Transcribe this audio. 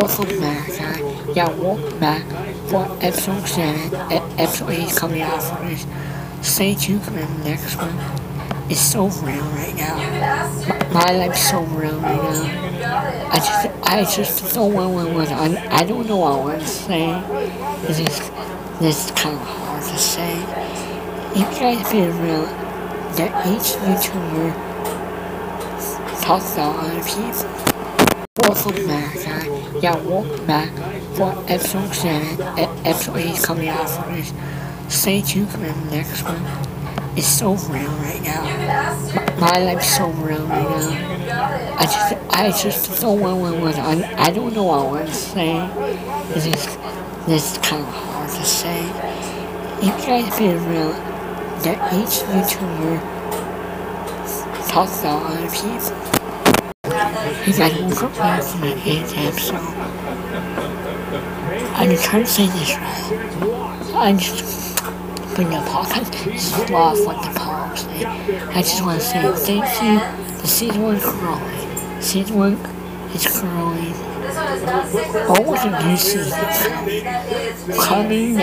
Welcome back, guys. Yeah, welcome back for episode 7. E- episode 8 is coming out for this. Stay tuned for the next one. It's so real right now. My, life's so real right now. I just, I just don't want one word. I, I don't know what I want to say. This is, this is kind of hard to say. You guys be real that each YouTuber talks about other people. Welcome back. Yeah, welcome back for episode 7. E- episode 8 is coming out for this. Stay tuned for the next one. It's so real right now. My, my life's so real right now. I just, I just don't want one word. I, I don't know what I want to say. Is, this is kind of hard to say. You guys be real that each YouTuber talks about other people. Guys woke up late for the eighth episode. I'm trying to say this right. I just bring the podcast. This is a lot of fun to. I just want to say thank you. The season one growing. Season one is growing. What was a new season coming? Coming.